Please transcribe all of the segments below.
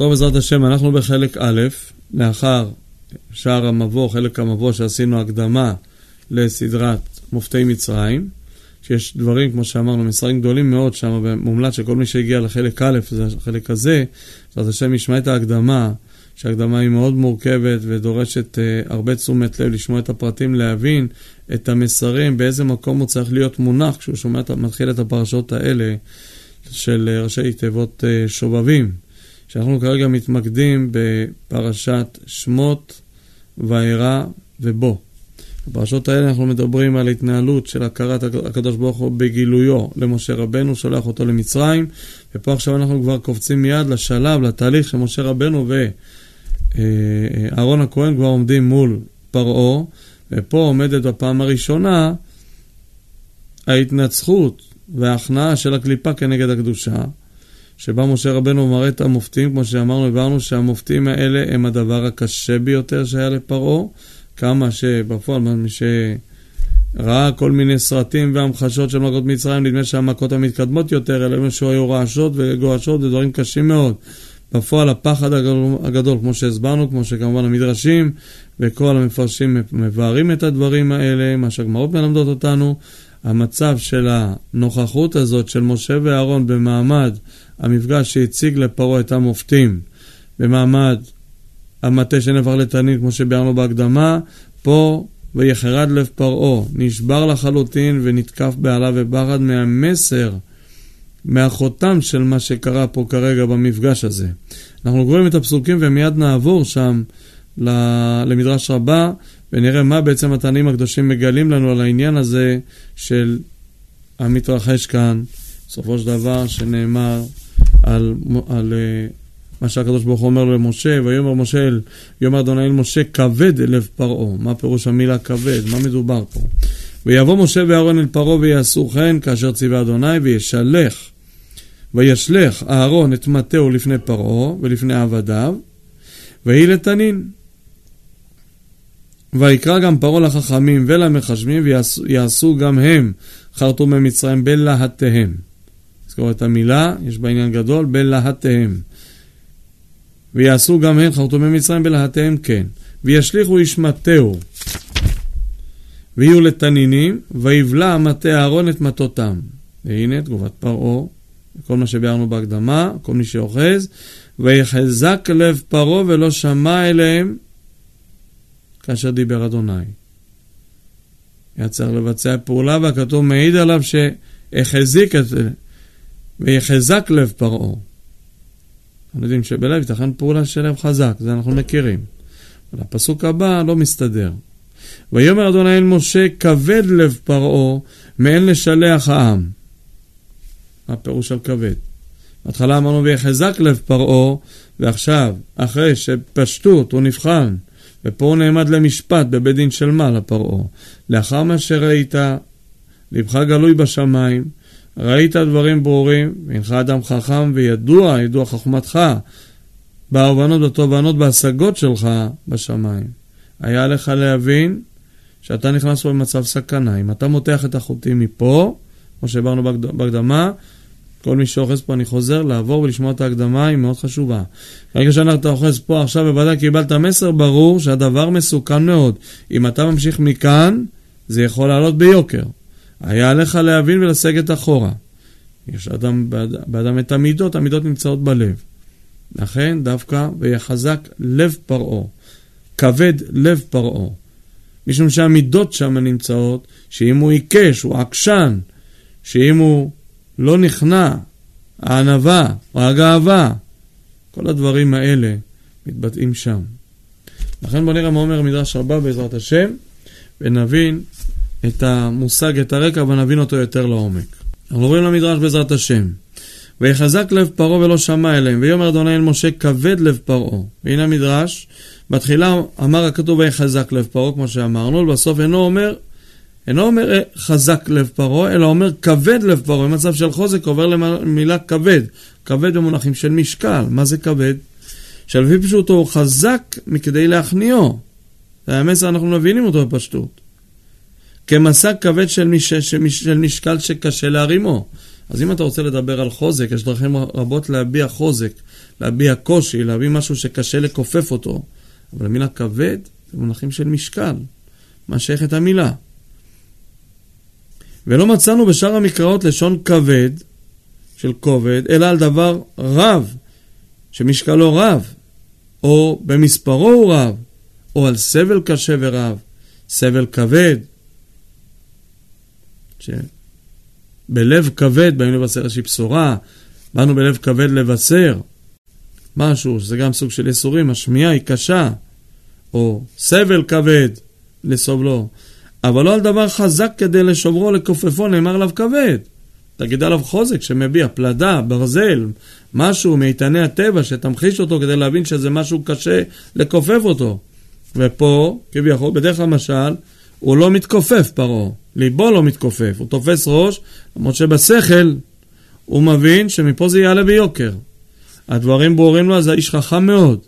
טוב, בעזרת השם, אנחנו בחלק א', לאחר שער המבוא, חלק המבוא שעשינו הקדמה לסדרת מופתי מצרים, שיש דברים, כמו שאמרנו, מסרים גדולים מאוד שם, מומלץ שכל מי שהגיע לחלק א', זה החלק הזה, בעזרת השם ישמע את ההקדמה, שההקדמה היא מאוד מורכבת ודורשת uh, הרבה תשומת לב לשמוע את הפרטים, להבין את המסרים, באיזה מקום הוא צריך להיות מונח כשהוא שומע, מתחיל את הפרשות האלה של uh, ראשי תיבות uh, שובבים. שאנחנו כרגע מתמקדים בפרשת שמות, וארא ובו. בפרשות האלה אנחנו מדברים על התנהלות של הכרת הקדוש ברוך הוא בגילויו למשה רבנו, שולח אותו למצרים, ופה עכשיו אנחנו כבר קופצים מיד לשלב, לתהליך שמשה רבנו ואהרון הכהן כבר עומדים מול פרעה, ופה עומדת בפעם הראשונה ההתנצחות וההכנעה של הקליפה כנגד הקדושה. שבה משה רבנו מראה את המופתים, כמו שאמרנו, הבנו שהמופתים האלה הם הדבר הקשה ביותר שהיה לפרעה, כמה שבפועל, מי שראה כל מיני סרטים והמחשות של מכות מצרים, נדמה שהמכות המתקדמות יותר, אלה שהיו רעשות וגועשות ודברים קשים מאוד. בפועל הפחד הגדול, כמו שהסברנו, כמו שכמובן המדרשים וכל המפרשים מבארים את הדברים האלה, מה שהגמרות מלמדות אותנו, המצב של הנוכחות הזאת של משה ואהרון במעמד המפגש שהציג לפרעה את המופתים במעמד המטה שנפח לתנין, כמו שביארנו בהקדמה, פה ויחרד לב פרעה, נשבר לחלוטין ונתקף בעלה וברד מהמסר, מהחותם של מה שקרה פה כרגע במפגש הזה. אנחנו קוראים את הפסוקים ומיד נעבור שם למדרש רבה ונראה מה בעצם התנאים הקדושים מגלים לנו על העניין הזה של המתרחש כאן, בסופו של דבר שנאמר על, על uh, מה שהקדוש ברוך הוא אומר למשה, ויאמר משה אל, יאמר אדוני אל משה, כבד אל לב פרעה. מה פירוש המילה כבד? מה מדובר פה? ויבוא משה ואהרון אל פרעה ויעשו כן, כאשר ציווה אדוני, וישלח, וישלך אהרון את מטהו לפני פרעה ולפני עבדיו, ויהי לתנין. ויקרא גם פרעה לחכמים ולמחשבים, ויעשו גם הם חרטומי מצרים בלהטיהם. נזכור את המילה, יש בה עניין גדול, בלהטיהם. ויעשו גם הם חרטומי מצרים בלהטיהם כן. וישליכו איש מטהו. ויהיו לתנינים, ויבלע מטה אהרון את מטותם. והנה תגובת פרעה, כל מה שביארנו בהקדמה, כל מי שאוחז, ויחזק לב פרעה ולא שמע אליהם כאשר דיבר אדוני. היה צריך לבצע פעולה, והכתוב מעיד עליו שהחזיק את זה, ויחזק לב פרעה. אנחנו יודעים שבלב ייתכן פעולה של לב חזק, זה אנחנו מכירים. אבל הפסוק הבא לא מסתדר. ויאמר אדוני אל משה, כבד לב פרעה, מעין לשלח העם. מה הפירוש על כבד? בהתחלה אמרנו ויחזק לב פרעה, ועכשיו, אחרי שפשטות הוא נבחן, ופה הוא נעמד למשפט בבית דין של מעלה פרעה. לאחר מה שראית, לבך גלוי בשמיים, ראית דברים ברורים, והנך אדם חכם וידוע, ידוע חוכמתך, בהבנות, בתובנות, בהשגות שלך בשמיים. היה לך להבין שאתה נכנס פה במצב סכנה. אם אתה מותח את החוטים מפה, כמו שהעברנו בהקדמה, כל מי שאוחז פה, אני חוזר, לעבור ולשמוע את ההקדמה, היא מאוד חשובה. ברגע שאתה אוחז פה עכשיו, בוודאי קיבלת מסר ברור שהדבר מסוכן מאוד. אם אתה ממשיך מכאן, זה יכול לעלות ביוקר. היה עליך להבין ולסגת אחורה. יש אדם, באדם את המידות, המידות נמצאות בלב. לכן דווקא ויחזק לב פרעה, כבד לב פרעה. משום שהמידות שם נמצאות, שאם הוא עיקש, הוא עקשן, שאם הוא לא נכנע, הענווה או הגאווה, כל הדברים האלה מתבטאים שם. לכן בוא נראה מה אומר המדרש רבה בעזרת השם, ונבין את המושג, את הרקע, ונבין אותו יותר לעומק. אנחנו עוברים למדרש בעזרת השם. ויחזק לב פרעה ולא שמע אליהם, ויאמר אדוני אל משה כבד לב פרעה. והנה המדרש, בתחילה אמר הכתוב ויחזק לב פרעה, כמו שאמרנו, ובסוף אינו אומר, אינו אומר אה, חזק לב פרעה, אלא אומר כבד לב פרעה. במצב של חוזק עובר למילה כבד. כבד במונחים של משקל. מה זה כבד? שלפי פשוטו הוא חזק מכדי להכניעו. זה המסר, אנחנו מבינים אותו בפשטות. כמסע כבד של, מש, של, משקל שקשה להרימו. אז אם אתה רוצה לדבר על חוזק, יש דרכים רבות להביע חוזק, להביע קושי, להביא משהו שקשה לכופף אותו. אבל המילה כבד זה מונחים של משקל, מה שייכת המילה. ולא מצאנו בשאר המקראות לשון כבד, של כובד, אלא על דבר רב, שמשקלו רב, או במספרו הוא רב, או על סבל קשה ורב, סבל כבד. שבלב כבד באים לבשר איזושהי בשורה, באנו בלב כבד לבשר משהו, שזה גם סוג של ייסורים, השמיעה היא קשה, או סבל כבד לסובלו, אבל לא על דבר חזק כדי לשוברו, לכופפו, נאמר עליו כבד. תגיד עליו חוזק שמביע פלדה, ברזל, משהו מאיתני הטבע שתמחיש אותו כדי להבין שזה משהו קשה לכופף אותו. ופה, כביכול, בדרך כלל משל, הוא לא מתכופף פרעה, ליבו לא מתכופף, הוא תופס ראש, למרות שבשכל הוא מבין שמפה זה יעלה ביוקר. הדברים ברורים לו, אז האיש חכם מאוד.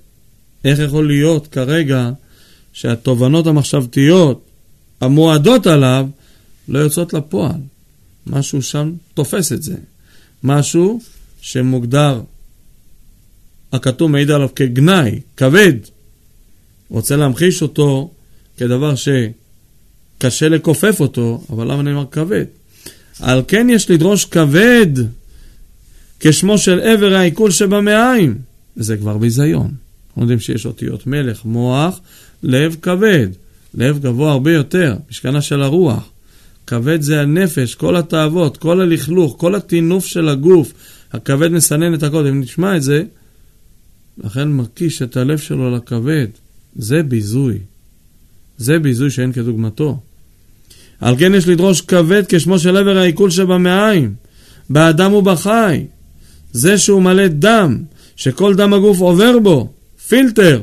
איך יכול להיות כרגע שהתובנות המחשבתיות המועדות עליו לא יוצאות לפועל? משהו שם תופס את זה. משהו שמוגדר, הכתוב מעיד עליו כגנאי, כבד. רוצה להמחיש אותו כדבר שקשה לכופף אותו, אבל למה נאמר כבד? על כן יש לדרוש כבד כשמו של עבר העיכול שבמעיים. וזה כבר ביזיון. אנחנו יודעים שיש אותיות מלך, מוח, לב כבד. לב גבוה הרבה יותר, משכנה של הרוח. כבד זה הנפש, כל התאוות, כל הלכלוך, כל הטינוף של הגוף. הכבד מסנן את הכל. אם נשמע את זה, לכן מקיש את הלב שלו לכבד. זה ביזוי. זה ביזוי שאין כדוגמתו. על כן יש לדרוש כבד כשמו של עבר העיכול שבמעיים, באדם ובחי. זה שהוא מלא דם, שכל דם הגוף עובר בו, פילטר.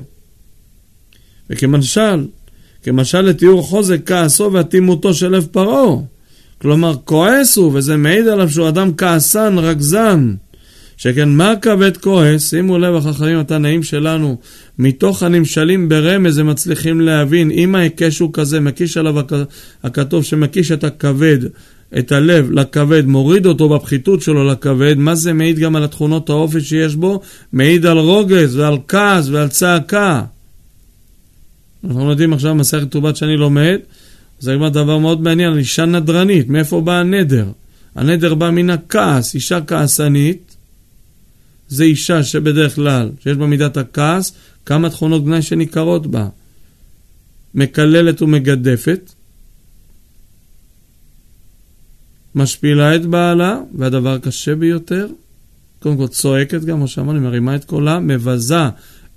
וכמשל, כמשל לתיאור חוזק כעסו ואטימותו של לב פרעה. כלומר, כועס הוא, וזה מעיד עליו שהוא אדם כעסן, רגזן. שכן מה כבד כועס, שימו לב החכמים התנאים שלנו, מתוך הנמשלים ברמז הם מצליחים להבין, אם ההיקש הוא כזה, מקיש עליו הכתוב שמקיש את הכבד, את הלב לכבד, מוריד אותו בפחיתות שלו לכבד, מה זה מעיד גם על התכונות האופי שיש בו? מעיד על רוגז ועל כעס ועל צעקה. אנחנו יודעים עכשיו מסכת ט"ו שאני לומד, זה כבר דבר מאוד מעניין, אישה נדרנית, מאיפה בא הנדר? הנדר בא מן הכעס, אישה כעסנית, זה אישה שבדרך כלל, שיש בה מידת הכעס, כמה תכונות גנאי שניכרות בה. מקללת ומגדפת, משפילה את בעלה, והדבר הקשה ביותר, קודם כל צועקת גם, כמו שאמרנו, מרימה את קולה, מבזה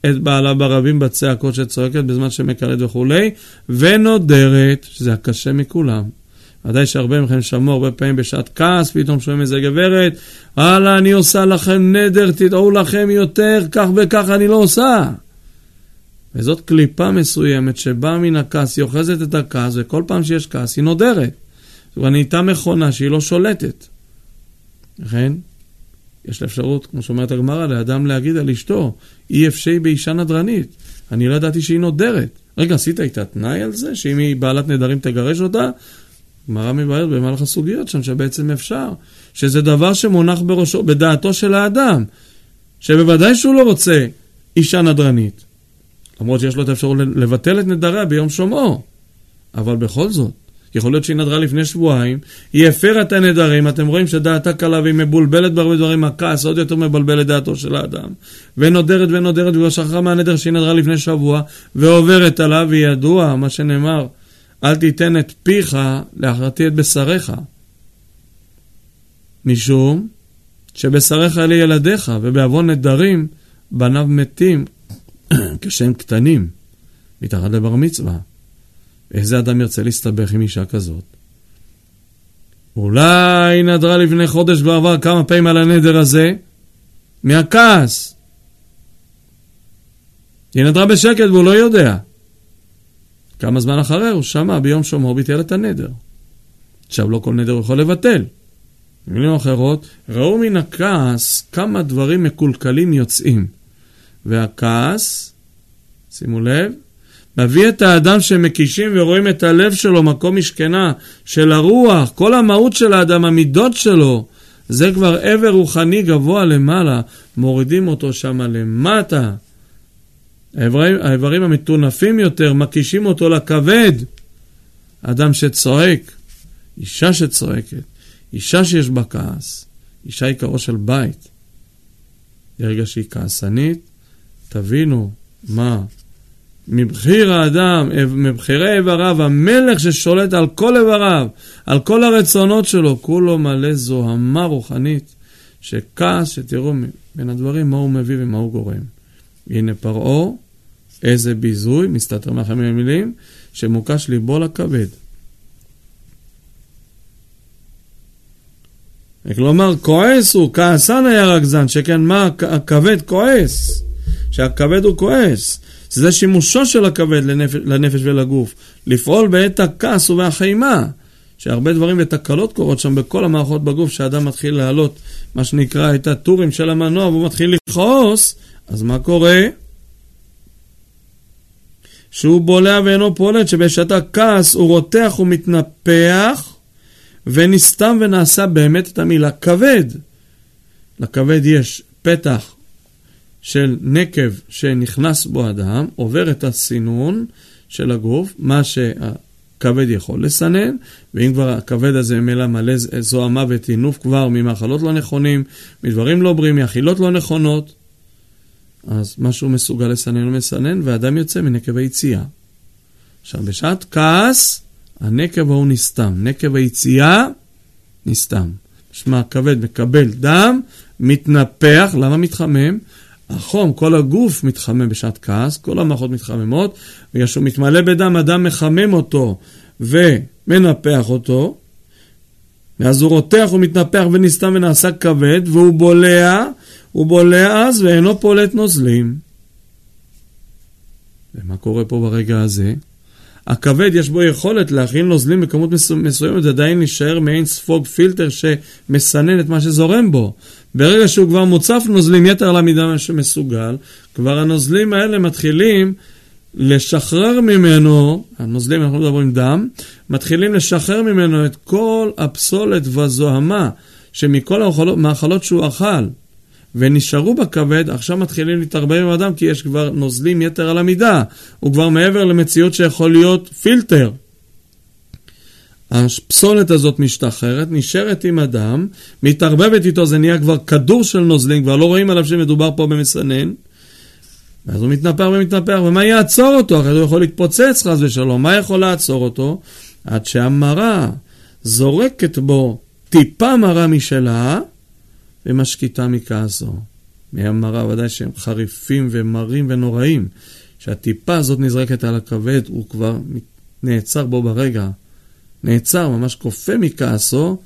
את בעלה ברבים בצעקות שצועקת בזמן שמקלט וכולי, ונודרת, שזה הקשה מכולם. ודאי שהרבה מכם שמעו הרבה פעמים בשעת כעס, פתאום שומעים איזה גברת, הלאה, אני עושה לכם נדר, תדעו לכם יותר, כך וכך אני לא עושה. וזאת קליפה מסוימת שבאה מן הכעס, היא אוחזת את הכעס, וכל פעם שיש כעס היא נודרת. זאת אומרת, נהייתה מכונה שהיא לא שולטת. לכן, יש אפשרות, כמו שאומרת הגמרא, לאדם להגיד על אשתו, אי אפשי באישה נדרנית. אני לא ידעתי שהיא נודרת. רגע, עשית איתה תנאי על זה, שאם היא בעלת נדרים תגרש אותה? גמרא מבארת במהלך הסוגיות שם שבעצם אפשר, שזה דבר שמונח בראשו, בדעתו של האדם, שבוודאי שהוא לא רוצה אישה נדרנית. למרות שיש לו את האפשרות לבטל את נדריה ביום שומעו. אבל בכל זאת, יכול להיות שהיא נדרה לפני שבועיים, היא הפרה את הנדרים, אתם רואים שדעתה קלה והיא מבולבלת בהרבה דברים, הכעס עוד יותר מבלבל את דעתו של האדם. ונודרת ונודרת, והיא שכחה מהנדר שהיא נדרה לפני שבוע, ועוברת עליו, וידוע, מה שנאמר, אל תיתן את פיך להכרתי את בשריך. משום שבשריך אלה ילדיך, ובעוון נדרים בניו מתים כשהם קטנים, מתחת לבר מצווה. איזה אדם ירצה להסתבך עם אישה כזאת? אולי נדרה לפני חודש ועבר כמה פעמים על הנדר הזה, מהכעס. היא נדרה בשקט והוא לא יודע. כמה זמן אחרי הוא שמע ביום שומעו ביטל את הנדר. עכשיו לא כל נדר יכול לבטל. במילים אחרות, ראו מן הכעס כמה דברים מקולקלים יוצאים. והכעס, שימו לב, מביא את האדם שמקישים ורואים את הלב שלו, מקום משכנה של הרוח, כל המהות של האדם, המידות שלו, זה כבר עבר רוחני גבוה למעלה, מורידים אותו שם למטה. האיברים, האיברים המטונפים יותר, מקישים אותו לכבד. אדם שצועק, אישה שצועקת, אישה שיש בה כעס, אישה היא קרו של בית. ברגע שהיא כעסנית, תבינו מה מבחיר האדם, מבחירי איבריו, המלך ששולט על כל איבריו, על כל הרצונות שלו, כולו מלא זוהמה רוחנית, שכעס, שתראו בין הדברים מה הוא מביא ומה הוא גורם. הנה פרעה, איזה ביזוי, מסתתר מאחורי המילים, שמוקש ליבו לכבד. כלומר, כועס הוא, כעסן היה רגזן, שכן מה הכבד כועס, שהכבד הוא כועס. זה שימושו של הכבד לנפש, לנפש ולגוף, לפעול בעת הכעס ובחימה, שהרבה דברים ותקלות קורות שם בכל המערכות בגוף, שאדם מתחיל להעלות, מה שנקרא, את הטורים של המנוע, והוא מתחיל לכעוס, אז מה קורה? שהוא בולע ואינו פולט, שבשעת הכעס הוא רותח ומתנפח, ונסתם ונעשה באמת את המילה כבד. לכבד יש פתח של נקב שנכנס בו אדם, עובר את הסינון של הגוף, מה שהכבד יכול לסנן, ואם כבר הכבד הזה ממילא מלא זוהמה וטינוף כבר ממאכלות לא נכונים, מדברים לא בריאים, מאכילות לא נכונות, אז מה שהוא מסוגל לסנן הוא מסנן, ואדם יוצא מנקב היציאה. עכשיו, בשעת כעס, הנקב ההוא נסתם. נקב היציאה, נסתם. משמע, הכבד מקבל דם, מתנפח, למה מתחמם? החום, כל הגוף מתחמם בשעת כעס, כל המערכות מתחממות, בגלל שהוא מתמלא בדם, אדם מחמם אותו ומנפח אותו, ואז הוא רותח ומתנפח ונסתם ונעשה כבד, והוא בולע, הוא בולע אז ואינו פולט נוזלים. ומה קורה פה ברגע הזה? הכבד יש בו יכולת להכין נוזלים בכמות מסוימת, עדיין להישאר מעין ספוג פילטר שמסנן את מה שזורם בו. ברגע שהוא כבר מוצף נוזלים יתר על המידה שמסוגל, כבר הנוזלים האלה מתחילים לשחרר ממנו, הנוזלים, אנחנו מדברים דם, מתחילים לשחרר ממנו את כל הפסולת והזוהמה שמכל המאכלות שהוא אכל. ונשארו בכבד, עכשיו מתחילים להתערבב עם אדם כי יש כבר נוזלים יתר על המידה. הוא כבר מעבר למציאות שיכול להיות פילטר. הפסולת הזאת משתחררת, נשארת עם אדם, מתערבבת איתו, זה נהיה כבר כדור של נוזלים, כבר לא רואים עליו שמדובר פה במסנן. ואז הוא מתנפח ומתנפח, ומה יעצור אותו? אחרי זה הוא יכול להתפוצץ חס ושלום, מה יכול לעצור אותו? עד שהמרה זורקת בו טיפה מרה משלה, ומשקיטה מכעסו. מי המרה ודאי שהם חריפים ומרים ונוראים. שהטיפה הזאת נזרקת על הכבד, הוא כבר נעצר בו ברגע. נעצר, ממש כופה מכעסו,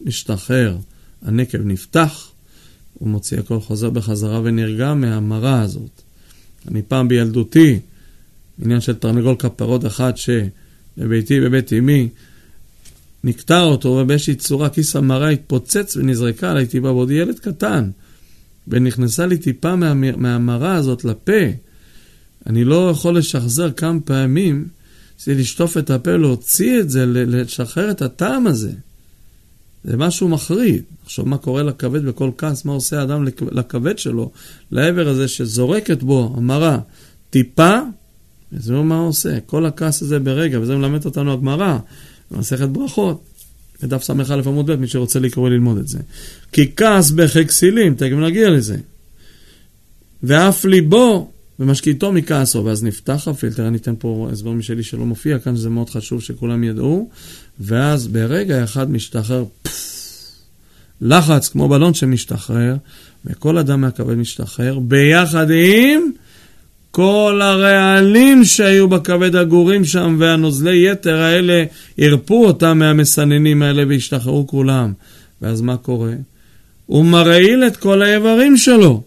משתחרר. הנקב נפתח, הוא מוציא הכל חוזר בחזרה ונרגע מהמרה הזאת. אני פעם בילדותי, עניין של תרנגול כפרות אחד שבביתי, בבית אמי, נקטע אותו, ובאיזושהי צורה כיס המרה התפוצץ ונזרקה עליי טיפה, ועוד ילד קטן. ונכנסה לי טיפה מה, מהמרה הזאת לפה. אני לא יכול לשחזר כמה פעמים, זה לשטוף את הפה, להוציא את זה, לשחרר את הטעם הזה. זה משהו מחריד. עכשיו, מה קורה לכבד בכל כעס, מה עושה האדם לכבד שלו, לעבר הזה שזורקת בו המרה טיפה, וזה לא מה עושה. כל הכעס הזה ברגע, וזה מלמד אותנו הגמרא. במסכת ברכות, בדף ס"א עמוד ב', מי שרוצה לקרוא ללמוד את זה. כי כעס בחכסילים, תכף נגיע לזה. ואף ליבו ומשקיעתו מכעסו, ואז נפתח הפילטר, אני אתן פה הסבר משלי שלא מופיע כאן, שזה מאוד חשוב שכולם ידעו, ואז ברגע אחד משתחרר לחץ כמו בלון שמשתחרר, וכל אדם מהכבד משתחרר, ביחד עם כל הרעלים שהיו בכבד הגורים שם והנוזלי יתר האלה הרפו אותם מהמסננים האלה והשתחררו כולם. ואז מה קורה? הוא מרעיל את כל האיברים שלו.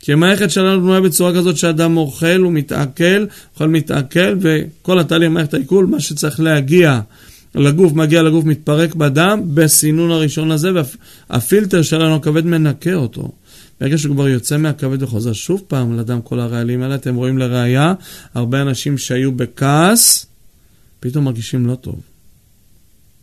כי המערכת שלנו בנויה בצורה כזאת שאדם אוכל, הוא מתעכל, אוכל מתעכל, וכל התהליך מערכת העיכול, מה שצריך להגיע לגוף, מגיע לגוף, מתפרק בדם, בסינון הראשון הזה, והפילטר שלנו, הכבד מנקה אותו. ברגע שהוא כבר יוצא מהכבד וחוזר שוב פעם לדם כל הרעלים האלה, אתם רואים לראיה, הרבה אנשים שהיו בכעס, פתאום מרגישים לא טוב.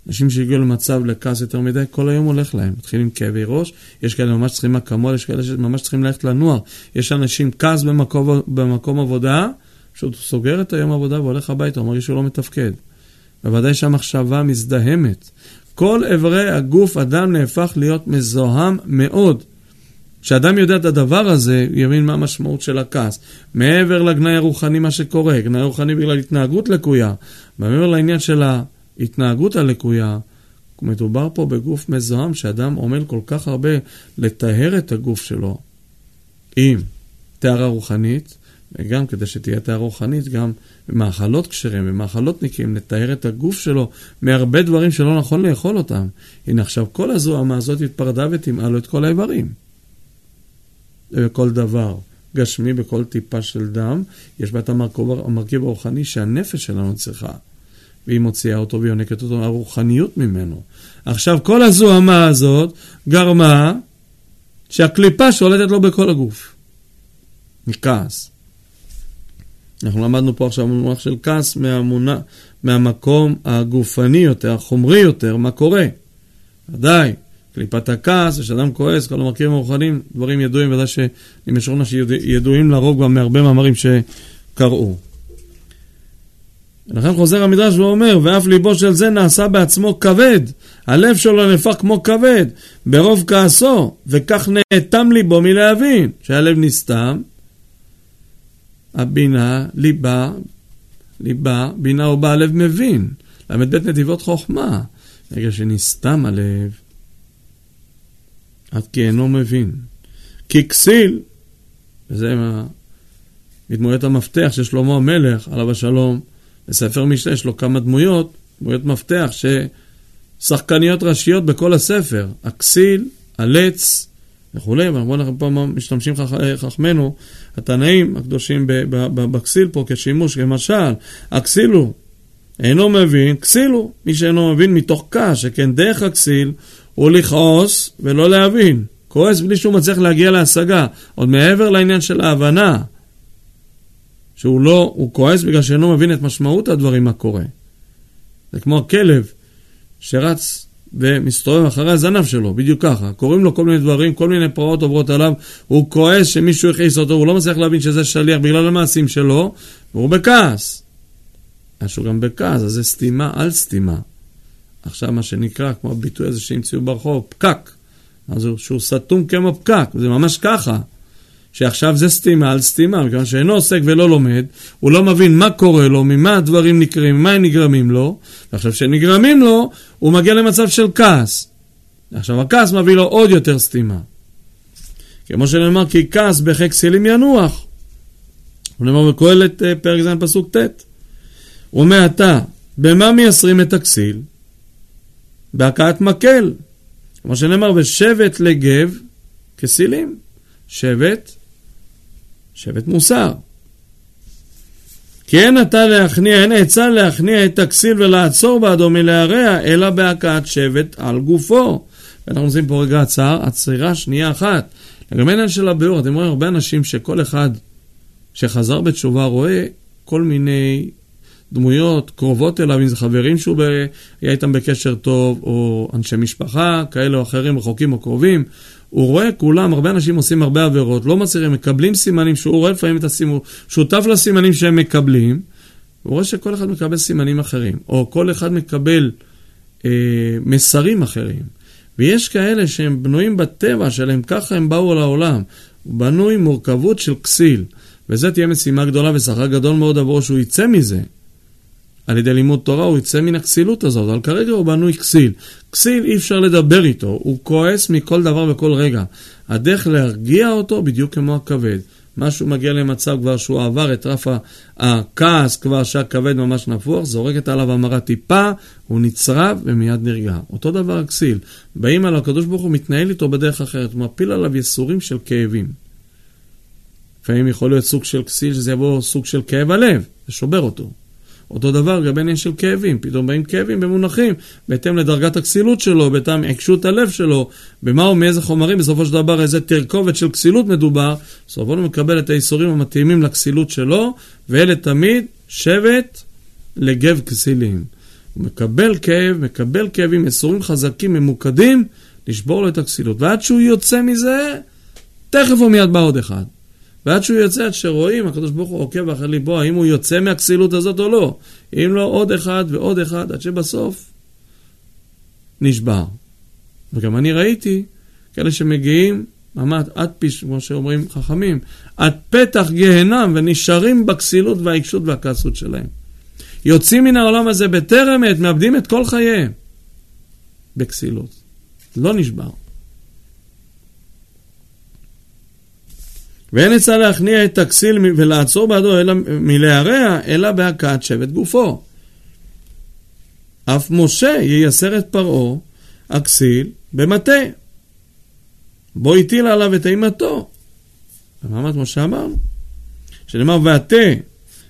אנשים שהגיעו למצב לכעס יותר מדי, כל היום הולך להם. מתחילים כאבי ראש, יש כאלה ממש צריכים אקמול, יש כאלה שממש צריכים ללכת לנוער. יש אנשים, כעס במקום, במקום עבודה, פשוט הוא סוגר את היום העבודה והולך הביתה, הוא מרגיש שהוא לא מתפקד. בוודאי שהמחשבה מזדהמת. כל אברי הגוף, אדם נהפך להיות מזוהם מאוד. כשאדם יודע את הדבר הזה, הוא יבין מה המשמעות של הכעס. מעבר לגנאי הרוחני, מה שקורה, גנאי רוחני בגלל התנהגות לקויה, מעבר לעניין של ההתנהגות הלקויה, מדובר פה בגוף מזוהם, שאדם עמל כל כך הרבה לטהר את הגוף שלו עם טהרה רוחנית, וגם כדי שתהיה טהרה רוחנית, גם במאכלות כשרים, במאכלות נקיים, לטהר את הגוף שלו מהרבה דברים שלא נכון לאכול אותם. הנה עכשיו כל הזוהמה הזאת התפרדה וטימאה לו את כל האיברים. בכל דבר גשמי, בכל טיפה של דם, יש בה את המרכיב הרוחני שהנפש שלנו צריכה. והיא מוציאה אותו ויונקת אותו, הרוחניות ממנו. עכשיו, כל הזוהמה הזאת גרמה שהקליפה שולטת לו בכל הגוף. מכעס. אנחנו למדנו פה עכשיו מונח של כעס מהמונה, מהמקום הגופני יותר, החומרי יותר, מה קורה. ודאי, קליפת הכעס, כשאדם כועס, כל המרכיבים הרוחניים, דברים ידועים, ודאי שאני משוכנע שידועים לרוב גם מהרבה מאמרים שקראו. ולכן חוזר המדרש ואומר, ואף ליבו של זה נעשה בעצמו כבד, הלב שלו נהפך כמו כבד, ברוב כעסו, וכך נאטם ליבו מלהבין, שהלב נסתם, הבינה, ליבה, ליבה, בינה ובה הלב מבין. ל"ב נתיבות חוכמה. ברגע שנסתם הלב, עד כי אינו מבין. כי כסיל, וזה מדמויות המפתח של שלמה המלך, עליו השלום, בספר משנה יש לו כמה דמויות, דמויות מפתח, ששחקניות ראשיות בכל הספר. הכסיל, הלץ וכולי, ואנחנו פה משתמשים חכמינו, התנאים הקדושים בכסיל פה כשימוש, כמשל, הכסיל הוא אינו מבין, כסיל הוא. מי שאינו מבין מתוך כעס, שכן דרך הכסיל הוא לכעוס ולא להבין. כועס בלי שהוא מצליח להגיע להשגה. עוד מעבר לעניין של ההבנה, שהוא לא, הוא כועס בגלל שאינו מבין את משמעות הדברים מה קורה. זה כמו הכלב שרץ ומסתובב אחרי הזנב שלו, בדיוק ככה. קוראים לו כל מיני דברים, כל מיני פרעות עוברות עליו, הוא כועס שמישהו הכעיס אותו, הוא לא מצליח להבין שזה שליח בגלל המעשים שלו, והוא בכעס. אז שהוא גם בכעס, אז זה סתימה על סתימה. עכשיו מה שנקרא, כמו הביטוי הזה שהמציאו ברחוב, פקק. אז הוא, שהוא סתום כמו פקק, זה ממש ככה. שעכשיו זה סתימה על סתימה, מכיוון שאינו עוסק ולא לומד, הוא לא מבין מה קורה לו, ממה הדברים נקרים, ממה הם נגרמים לו, ועכשיו שנגרמים לו, הוא מגיע למצב של כעס. עכשיו הכעס מביא לו עוד יותר סתימה. כמו שנאמר, כי כעס בחיק סילים ינוח. הוא נאמר בקהלת אה, פרק ז' פסוק ט'. ומעתה, במה מייסרים את הכסיל? בהכאת מקל. כמו שנאמר, ושבט לגב כסילים. שבט, שבט מוסר. כי אין אתה להכניע, אין עצה להכניע את הכסיל ולעצור בעדו מלהרע, אלא בהכאת שבט על גופו. ואנחנו עושים פה רגע עצר, עצירה שנייה אחת. לגבי העניין של הביאור, אתם רואים הרבה אנשים שכל אחד שחזר בתשובה רואה כל מיני דמויות קרובות אליו, אם זה חברים שהוא ב... היה איתם בקשר טוב, או אנשי משפחה, כאלה או אחרים, רחוקים או קרובים. הוא רואה כולם, הרבה אנשים עושים הרבה עבירות, לא מצליחים, מקבלים סימנים, שהוא רואה לפעמים את הסימון, שותף לסימנים שהם מקבלים, הוא רואה שכל אחד מקבל סימנים אחרים, או כל אחד מקבל אה, מסרים אחרים. ויש כאלה שהם בנויים בטבע שלהם, ככה הם באו לעולם. הוא בנוי מורכבות של כסיל. וזו תהיה משימה גדולה ושכר גדול מאוד עבורו שהוא יצא מזה. על ידי לימוד תורה הוא יצא מן הכסילות הזאת, אבל כרגע הוא בנוי כסיל. כסיל אי אפשר לדבר איתו, הוא כועס מכל דבר וכל רגע. הדרך להרגיע אותו בדיוק כמו הכבד. משהו מגיע למצב כבר שהוא עבר את רף הכעס, כבר שהכבד ממש נפוח, זורקת עליו המרה טיפה, הוא נצרב ומיד נרגע. אותו דבר הכסיל. באים על הקדוש ברוך הוא מתנהל איתו בדרך אחרת, הוא מפיל עליו יסורים של כאבים. לפעמים יכול להיות סוג של כסיל שזה יבוא סוג של כאב הלב, זה שובר אותו. אותו דבר לגבי עניין של כאבים, פתאום באים כאבים במונחים, בהתאם לדרגת הכסילות שלו, בהתאם עיקשות הלב שלו, במה הוא, מאיזה חומרים, בסופו של דבר איזה תרכובת של כסילות מדובר, בסופו הוא מקבל את האיסורים המתאימים לכסילות שלו, ואלה תמיד שבט לגב כסילים. הוא מקבל כאב, מקבל כאבים, מסורים חזקים, ממוקדים, לשבור לו את הכסילות. ועד שהוא יוצא מזה, תכף הוא מיד בא עוד אחד. ועד שהוא יוצא, עד שרואים, הקדוש ברוך הוא עוקב אחרי ליבו, האם הוא יוצא מהכסילות הזאת או לא. אם לא, עוד אחד ועוד אחד, עד שבסוף נשבר. וגם אני ראיתי כאלה שמגיעים ממש עד פיש, כמו שאומרים חכמים, עד פתח גיהנם ונשארים בכסילות והעיקשות והכעסות שלהם. יוצאים מן העולם הזה בטרם עת, מאבדים את כל חייהם בכסילות. לא נשבר. ואין עצה להכניע את הכסיל ולעצור בעדו אלא מלהרע, אלא בהכאת שבט גופו. אף משה ייסר את פרעה, הכסיל, במטה. בו הטיל עליו את אימתו. במעמד כמו שאמרנו. שנאמר, והתה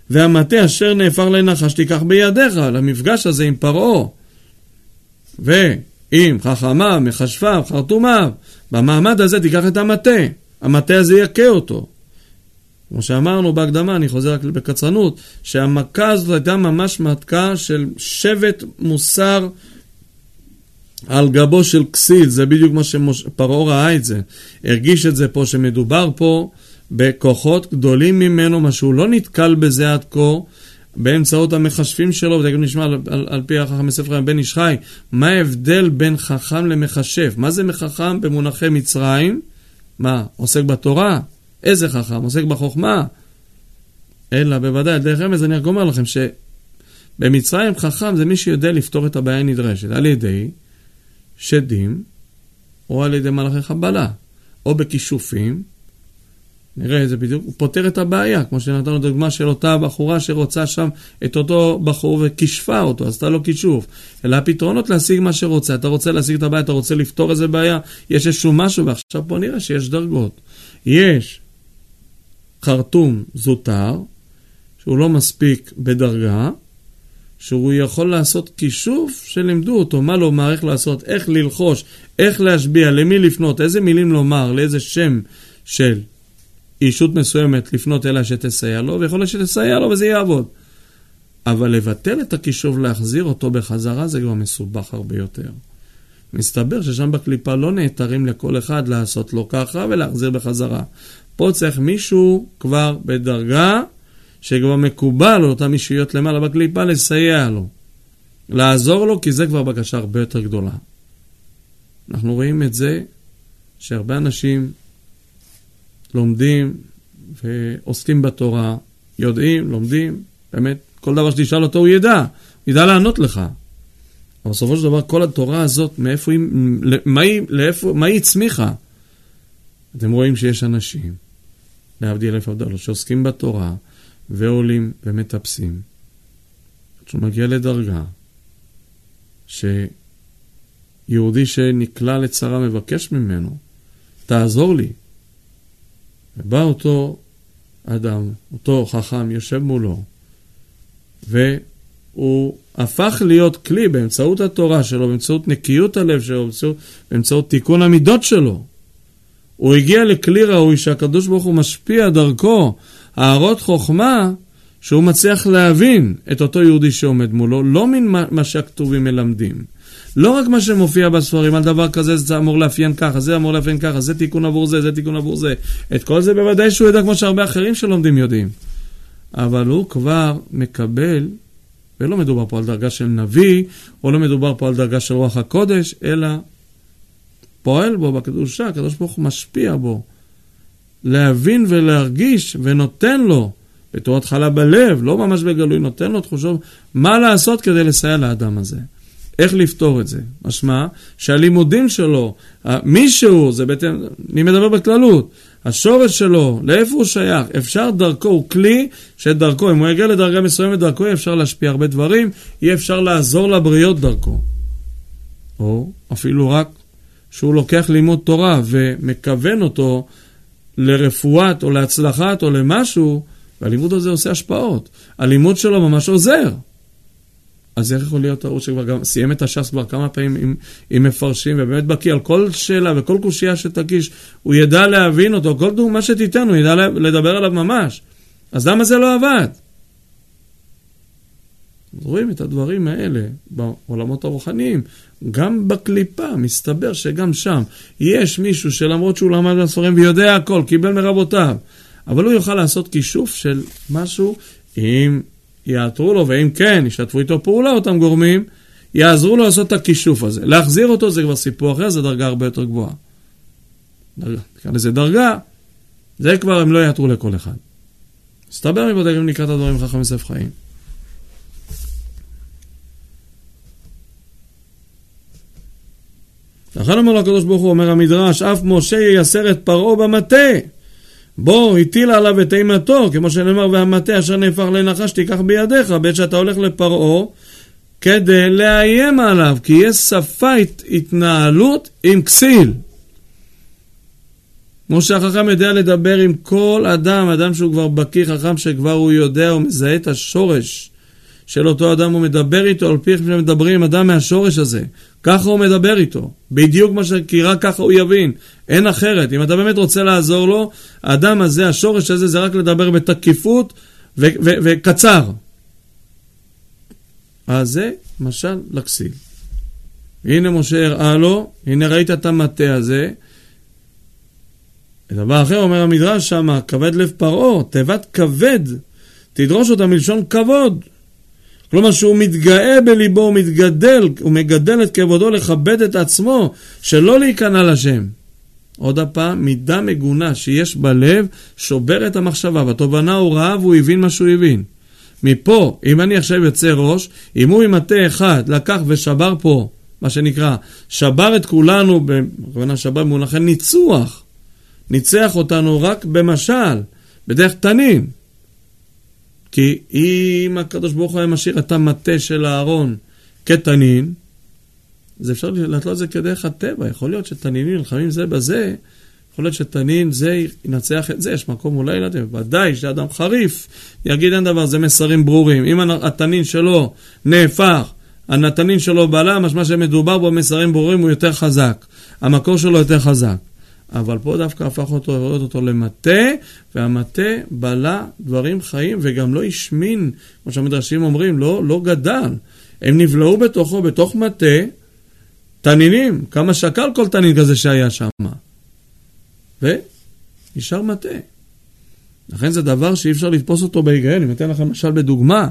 והמטה אשר נהפך לנחש תיקח בידיך, למפגש הזה עם פרעה. ועם חכמיו, מכשפיו, חרטומיו, במעמד הזה תיקח את המטה. המטה הזה יכה אותו. כמו שאמרנו בהקדמה, אני חוזר רק בקצרנות, שהמכה הזאת הייתה ממש מכה של שבט מוסר על גבו של כסיל, זה בדיוק מה שפרעה ראה את זה. הרגיש את זה פה, שמדובר פה בכוחות גדולים ממנו, מה שהוא לא נתקל בזה עד כה, באמצעות המכשפים שלו, ותכף נשמע על, על, על פי החכם בספר בן איש חי, מה ההבדל בין חכם למכשף? מה זה מחכם במונחי מצרים? מה, עוסק בתורה? איזה חכם? עוסק בחוכמה? אלא בוודאי, דרך רמז אני רק אומר לכם שבמצרים חכם זה מי שיודע לפתור את הבעיה הנדרשת, על ידי שדים, או על ידי מלאכי חבלה, או בכישופים. נראה איזה בדיוק, הוא פותר את הבעיה, כמו שנתנו דוגמה של אותה בחורה שרוצה שם את אותו בחור וכישפה אותו, עשתה לו כישוף. אלא הפתרונות להשיג מה שרוצה. אתה רוצה להשיג את הבעיה, אתה רוצה לפתור איזה בעיה, יש איזשהו משהו, ועכשיו פה נראה שיש דרגות. יש חרטום זוטר, שהוא לא מספיק בדרגה, שהוא יכול לעשות כישוף שלימדו אותו מה לומר, איך לעשות, איך ללחוש, איך להשביע, למי לפנות, איזה מילים לומר, לאיזה שם של אישות מסוימת לפנות אליה שתסייע לו, ויכול להיות שתסייע לו וזה יעבוד. אבל לבטל את הכישוף, להחזיר אותו בחזרה, זה כבר מסובך הרבה יותר. מסתבר ששם בקליפה לא נעתרים לכל אחד לעשות לו ככה ולהחזיר בחזרה. פה צריך מישהו כבר בדרגה שכבר מקובל לאותן אישיות למעלה בקליפה לסייע לו, לעזור לו, כי זה כבר בקשה הרבה יותר גדולה. אנחנו רואים את זה שהרבה אנשים לומדים ועוסקים בתורה, יודעים, לומדים, באמת, כל דבר שתשאל אותו הוא ידע, ידע לענות לך. אבל בסופו של דבר כל התורה הזאת, מאיפה היא, מה היא, לאיפה, מה היא הצמיחה? אתם רואים שיש אנשים, להבדיל אלף הבדלות, שעוסקים בתורה, ועולים ומטפסים. עד שהוא מגיע לדרגה שיהודי שנקלע לצרה מבקש ממנו, תעזור לי. ובא אותו אדם, אותו חכם, יושב מולו, והוא הפך להיות כלי באמצעות התורה שלו, באמצעות נקיות הלב שלו, באמצעות, באמצעות תיקון המידות שלו. הוא הגיע לכלי ראוי שהקדוש ברוך הוא משפיע דרכו הערות חוכמה שהוא מצליח להבין את אותו יהודי שעומד מולו, לא מן מה שהכתובים מלמדים. לא רק מה שמופיע בספרים, על דבר כזה זה אמור לאפיין ככה, זה אמור לאפיין ככה, זה תיקון עבור זה, זה תיקון עבור זה. את כל זה בוודאי שהוא יודע כמו שהרבה אחרים שלומדים יודעים. אבל הוא כבר מקבל, ולא מדובר פה על דרגה של נביא, או לא מדובר פה על דרגה של רוח הקודש, אלא פועל בו בקדושה, הקדוש ברוך הוא משפיע בו. להבין ולהרגיש, ונותן לו, בתור התחלה בלב, לא ממש בגלוי, נותן לו תחושות מה לעשות כדי לסייע לאדם הזה. איך לפתור את זה? משמע שהלימודים שלו, מישהו, זה בעצם, אני מדבר בכללות, השורש שלו, לאיפה הוא שייך, אפשר דרכו, הוא כלי שדרכו, אם הוא יגיע לדרגה מסוימת דרכו, יהיה אפשר להשפיע הרבה דברים, יהיה אפשר לעזור לבריות דרכו. או אפילו רק שהוא לוקח לימוד תורה ומכוון אותו לרפואת או להצלחת או למשהו, והלימוד הזה עושה השפעות. הלימוד שלו ממש עוזר. אז איך יכול להיות ההוא שכבר גם סיים את הש"ס כבר כמה פעמים עם, עם מפרשים, ובאמת בקיא על כל שאלה וכל קושייה שתגיש, הוא ידע להבין אותו, כל דוגמה שתיתן, הוא ידע לדבר עליו ממש. אז למה זה לא עבד? רואים את הדברים האלה בעולמות הרוחניים. גם בקליפה, מסתבר שגם שם יש מישהו שלמרות שהוא למד בספרים ויודע הכל, קיבל מרבותיו, אבל הוא יוכל לעשות כישוף של משהו, אם יעתרו לו, ואם כן, ישתפו איתו פעולה אותם גורמים, יעזרו לו לעשות את הכישוף הזה. להחזיר אותו זה כבר סיפור אחר, זה דרגה הרבה יותר גבוהה. נקרא לזה דרגה, זה כבר הם לא יעתרו לכל אחד. מסתבר אם נקרא את הדברים חכם יוסף חיים. לכן אומר לו הקדוש ברוך הוא, אומר המדרש, אף משה ייסר את פרעה במטה. בוא, הטיל עליו את אימתו, כמו שנאמר, והמטה אשר נהפך לנחש תיקח בידיך, בעת שאתה הולך לפרעה, כדי לאיים עליו, כי יש שפה התנהלות עם כסיל. כמו שהחכם יודע לדבר עם כל אדם, אדם שהוא כבר בקיא, חכם שכבר הוא יודע, הוא מזהה את השורש של אותו אדם, הוא מדבר איתו על פי איך שמדברים עם אדם מהשורש הזה. ככה הוא מדבר איתו, בדיוק מה ש... כי רק ככה הוא יבין, אין אחרת. אם אתה באמת רוצה לעזור לו, האדם הזה, השורש הזה, זה רק לדבר בתקיפות ו- ו- וקצר. אז זה משל לכסיל. הנה משה הראה לו, הנה ראית את המטה הזה. דבר אחר אומר המדרש שמה, כבד לב פרעה, תיבת כבד, תדרוש אותה מלשון כבוד. כלומר שהוא מתגאה בליבו, הוא מתגדל, הוא מגדל את כבודו לכבד את עצמו, שלא להיכנע לשם. עוד הפעם, מידה מגונה שיש בלב, שובר את המחשבה. בתובנה הוא ראה והוא הבין מה שהוא הבין. מפה, אם אני עכשיו יוצא ראש, אם הוא עם מטה אחד לקח ושבר פה, מה שנקרא, שבר את כולנו, בכוונה שבר במונחי ניצוח, ניצח אותנו רק במשל, בדרך תנין. כי אם הקדוש ברוך הוא היה משאיר את המטה של אהרון כתנין, אז אפשר להתלות את זה כדרך הטבע. יכול להיות שתנינים נלחמים זה בזה, יכול להיות שתנין זה ינצח את זה, יש מקום אולי לדעת, ודאי שאדם חריף יגיד אין דבר, זה מסרים ברורים. אם התנין שלו נהפך, התנין שלו בלם, משמע שמדובר בו מסרים ברורים, הוא יותר חזק. המקור שלו יותר חזק. אבל פה דווקא הפך אותו, הוריד אותו למטה, והמטה בלע דברים חיים וגם לא השמין, כמו שהמדרשים אומרים, לא, לא גדל. הם נבלעו בתוכו, בתוך מטה, תנינים, כמה שקל כל תנין כזה שהיה שם. ונשאר מטה. לכן זה דבר שאי אפשר לתפוס אותו בהיגיון. אם אתן לכם למשל בדוגמה,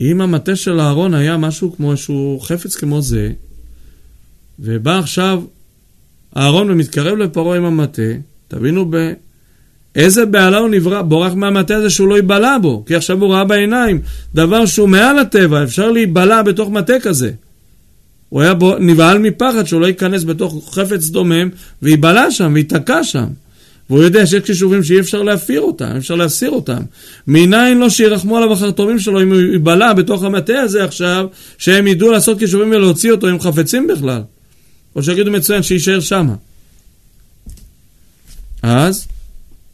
אם המטה של אהרון היה משהו כמו איזשהו חפץ כמו זה, ובא עכשיו אהרון ומתקרב לפרעה עם המטה, תבינו באיזה בהלה הוא נברא, בורח מהמטה הזה שהוא לא ייבלע בו, כי עכשיו הוא ראה בעיניים דבר שהוא מעל הטבע, אפשר להיבלע בתוך מטה כזה. הוא היה בו, נבהל מפחד שהוא לא ייכנס בתוך חפץ דומם וייבלע שם וייתקע שם. והוא יודע שיש כישובים שאי אפשר להפיר אותם, אי אפשר להסיר אותם. מניין לו שירחמו עליו החרטומים שלו אם הוא ייבלע בתוך המטה הזה עכשיו, שהם ידעו לעשות כישובים ולהוציא אותו אם חפצים בכלל. או שיגידו מצוין שיישאר שמה. אז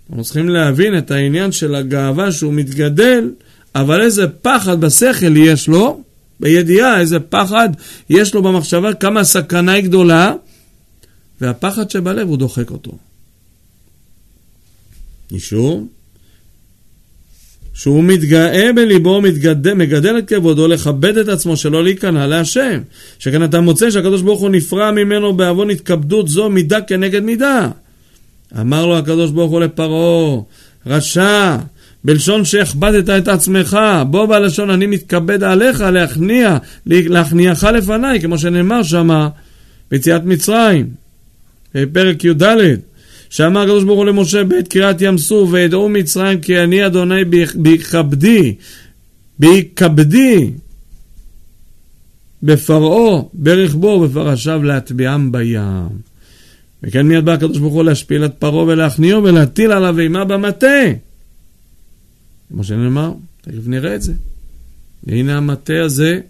אנחנו צריכים להבין את העניין של הגאווה שהוא מתגדל, אבל איזה פחד בשכל יש לו, בידיעה איזה פחד יש לו במחשבה, כמה הסכנה היא גדולה, והפחד שבלב הוא דוחק אותו. משום שהוא מתגאה בליבו, מתגדל, מגדל את כבודו לכבד את עצמו, שלא להיכנע להשם. שכן אתה מוצא שהקדוש ברוך הוא נפרע ממנו בעוון התכבדות זו מידה כנגד מידה. אמר לו הקדוש ברוך הוא לפרעה, רשע, בלשון שהכבדת את עצמך, בוא בלשון אני מתכבד עליך להכניע, להכניעך לפניי, כמו שנאמר שמה ביציאת מצרים, בפרק י"ד. שאמר הקדוש ברוך הוא למשה בעת קריעת ים סוף וידעו מצרים כי אני אדוני בכבדי, בכבדי בפרעה, ברכבו ובפרשיו להטביעם בים. וכן מיד בא הקדוש ברוך הוא להשפיל את פרעה ולהכניעו ולהטיל עליו אימה במטה. כמו שנאמר, תכף נראה את זה. והנה המטה הזה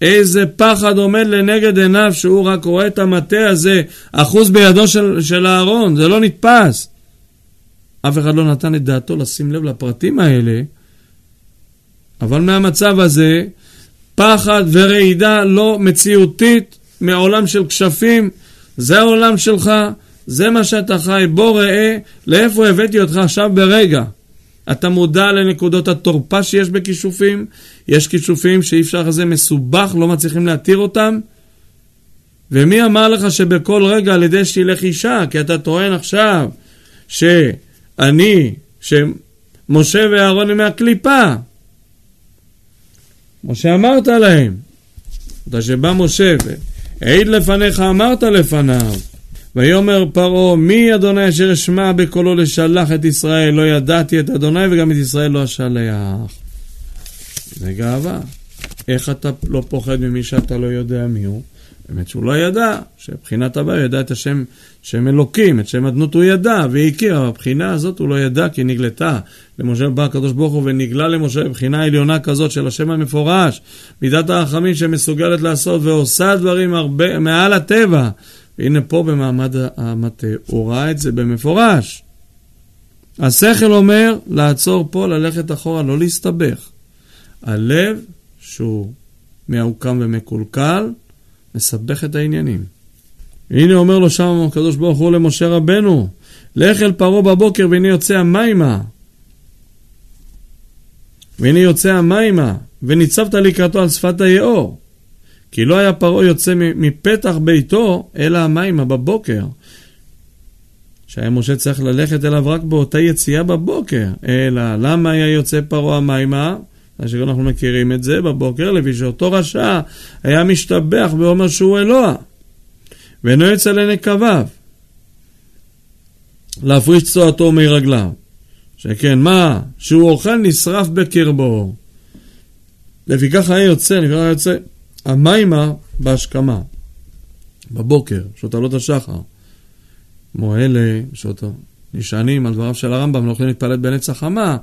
איזה פחד עומד לנגד עיניו שהוא רק רואה את המטה הזה אחוז בידו של, של אהרון, זה לא נתפס. אף אחד לא נתן את דעתו לשים לב לפרטים האלה, אבל מהמצב הזה, פחד ורעידה לא מציאותית מעולם של כשפים, זה העולם שלך, זה מה שאתה חי, בוא ראה לאיפה הבאתי אותך עכשיו ברגע. אתה מודע לנקודות התורפה שיש בכישופים? יש כישופים שאי אפשר לזה מסובך, לא מצליחים להתיר אותם? ומי אמר לך שבכל רגע על ידי שתלך אישה? כי אתה טוען עכשיו שאני, שמשה ואהרון הם מהקליפה. משה אמרת להם, אתה שבא משה והעיד לפניך אמרת לפניו ויאמר פרעה מי אדוני אשר אשמע בקולו לשלח את ישראל לא ידעתי את אדוני וגם את ישראל לא אשלח. זה גאווה. איך אתה לא פוחד ממי שאתה לא יודע מי הוא? באמת שהוא לא ידע, שבחינת הבא הוא ידע את השם, שם אלוקים, את שם אדנות הוא ידע והכיר, אבל בבחינה הזאת הוא לא ידע כי נגלתה. למשה בא הקדוש ברוך הוא ונגלה למשה בבחינה עליונה כזאת של השם המפורש, מידת הרחמים שמסוגלת לעשות ועושה דברים הרבה מעל הטבע. והנה פה במעמד המטה, הוא ראה את זה במפורש. השכל אומר לעצור פה, ללכת אחורה, לא להסתבך. הלב, שהוא מעוקם ומקולקל, מסבך את העניינים. הנה אומר לו שם הקדוש ברוך הוא למשה רבנו, לך אל פרעה בבוקר והנה יוצא המימה. והנה יוצא המימה, וניצבת לקראתו על שפת היאור. כי לא היה פרעה יוצא מפתח ביתו, אלא המימה בבוקר. שהיה משה צריך ללכת אליו רק באותה יציאה בבוקר. אלא למה היה יוצא פרעה המימה? אשר אנחנו מכירים את זה בבוקר, לפי שאותו רשע היה משתבח ואומר שהוא אלוה. ואינו יצא לנקביו. להפריש צועתו מרגליו. שכן מה? שהוא אוכל נשרף בקרבו. לפיכך היה יוצא, לפיכך היה יוצא המימה בהשכמה, בבוקר, שעות עלות השחר. כמו אלה שאותו נשענים על דבריו של הרמב"ם, לא יכולים להתפלל בנץ החמה,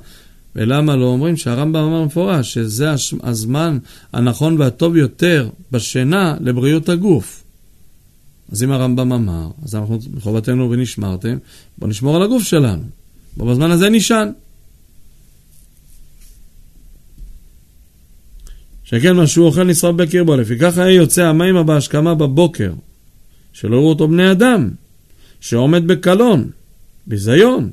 ולמה לא אומרים שהרמב"ם אמר מפורש שזה הזמן הנכון והטוב יותר בשינה לבריאות הגוף. אז אם הרמב"ם אמר, אז אנחנו מחובתנו ונשמרתם, בואו נשמור על הגוף שלנו. בוא בזמן הזה נשען. שכן מה שהוא אוכל נשרף בקרבו, לפיכך היה יוצא המימה בהשכמה בבוקר, שלא ראו אותו בני אדם, שעומד בקלון, ביזיון.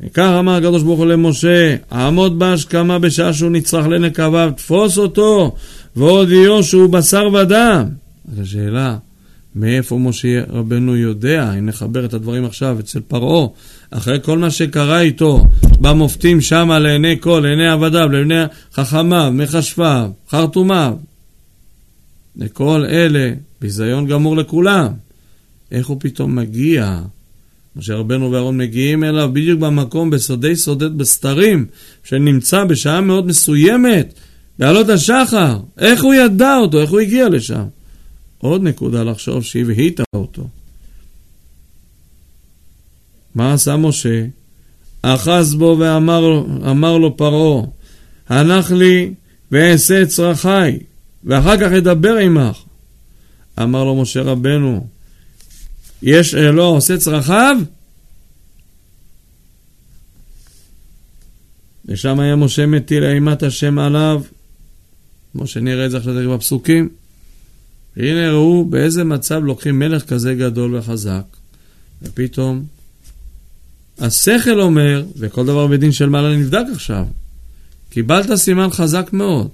וכך אמר הקדוש ברוך הוא למשה, עמוד בהשכמה בשעה שהוא נצרך לנקביו, תפוס אותו, והודיעו שהוא בשר ודם. אז השאלה, מאיפה משה רבנו יודע, אם נחבר את הדברים עכשיו אצל פרעה, אחרי כל מה שקרה איתו במופתים שמה לעיני כל, לעיני עבדיו, לעיני חכמיו, מכשפיו, חרטומיו, לכל אלה, ביזיון גמור לכולם. איך הוא פתאום מגיע? משה רבנו ואהרון מגיעים אליו בדיוק במקום, בסודי סודות בסתרים, שנמצא בשעה מאוד מסוימת, בעלות השחר. איך הוא ידע אותו? איך הוא הגיע לשם? עוד נקודה לחשוב שהבהיטה אותו. מה עשה משה? אחז בו ואמר לו פרעה, הנח לי ואעשה את צרכי, ואחר כך אדבר עמך. אמר לו משה רבנו, יש אלוה עושה צרכיו? ושם היה משה מטיל אימת השם עליו, כמו שנראה את זה עכשיו בפסוקים. והנה ראו באיזה מצב לוקחים מלך כזה גדול וחזק, ופתאום השכל אומר, וכל דבר בדין של מעלה נבדק עכשיו, קיבלת סימן חזק מאוד.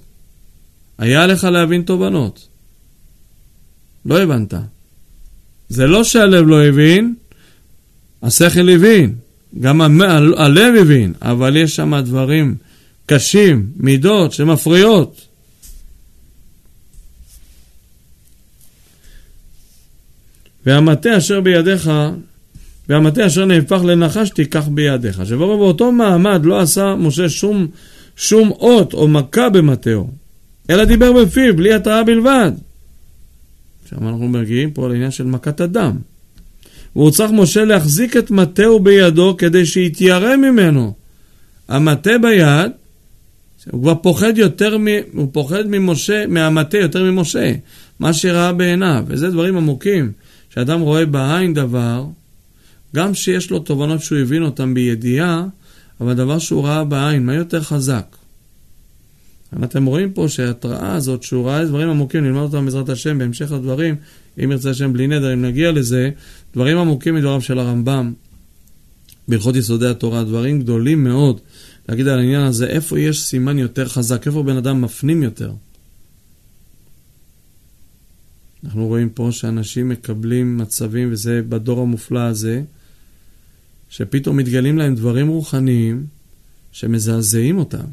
היה לך להבין תובנות. לא הבנת. זה לא שהלב לא הבין, השכל הבין, גם הלב הבין, אבל יש שם דברים קשים, מידות שמפריעות. והמטה אשר בידיך, והמטה אשר נהפך לנחש תיקח בידיך. שבו באותו מעמד לא עשה משה שום, שום אות או מכה במטהו, אלא דיבר בפיו, בלי התראה בלבד. עכשיו אנחנו מגיעים פה לעניין של מכת הדם. והוא צריך משה להחזיק את מטהו בידו כדי שיתיירא ממנו. המטה ביד, הוא כבר פוחד יותר, מ, הוא פוחד ממשה, מהמטה יותר ממשה, מה שראה בעיניו, וזה דברים עמוקים. כשאדם רואה בעין דבר, גם שיש לו תובנות שהוא הבין אותן בידיעה, אבל דבר שהוא ראה בעין, מה יותר חזק? אתם רואים פה שההתראה הזאת, שהוא ראה דברים עמוקים, נלמד אותם בעזרת השם בהמשך הדברים, אם ירצה השם בלי נדר, אם נגיע לזה, דברים עמוקים מדבריו של הרמב"ם, בהלכות יסודי התורה, דברים גדולים מאוד. להגיד על העניין הזה, איפה יש סימן יותר חזק, איפה בן אדם מפנים יותר. אנחנו רואים פה שאנשים מקבלים מצבים, וזה בדור המופלא הזה, שפתאום מתגלים להם דברים רוחניים שמזעזעים אותם.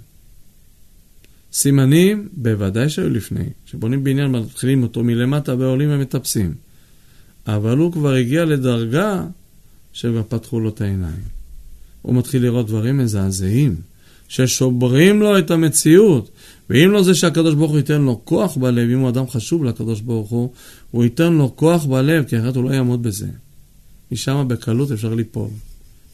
סימנים, בוודאי שהיו לפני. כשבונים בניין מתחילים אותו מלמטה ועולים ומטפסים. אבל הוא כבר הגיע לדרגה שכבר פתחו לו את העיניים. הוא מתחיל לראות דברים מזעזעים, ששוברים לו את המציאות. ואם לא זה שהקדוש ברוך הוא ייתן לו כוח בלב, אם הוא אדם חשוב לקדוש ברוך הוא, הוא ייתן לו כוח בלב, כי אחרת הוא לא יעמוד בזה. משם בקלות אפשר ליפול.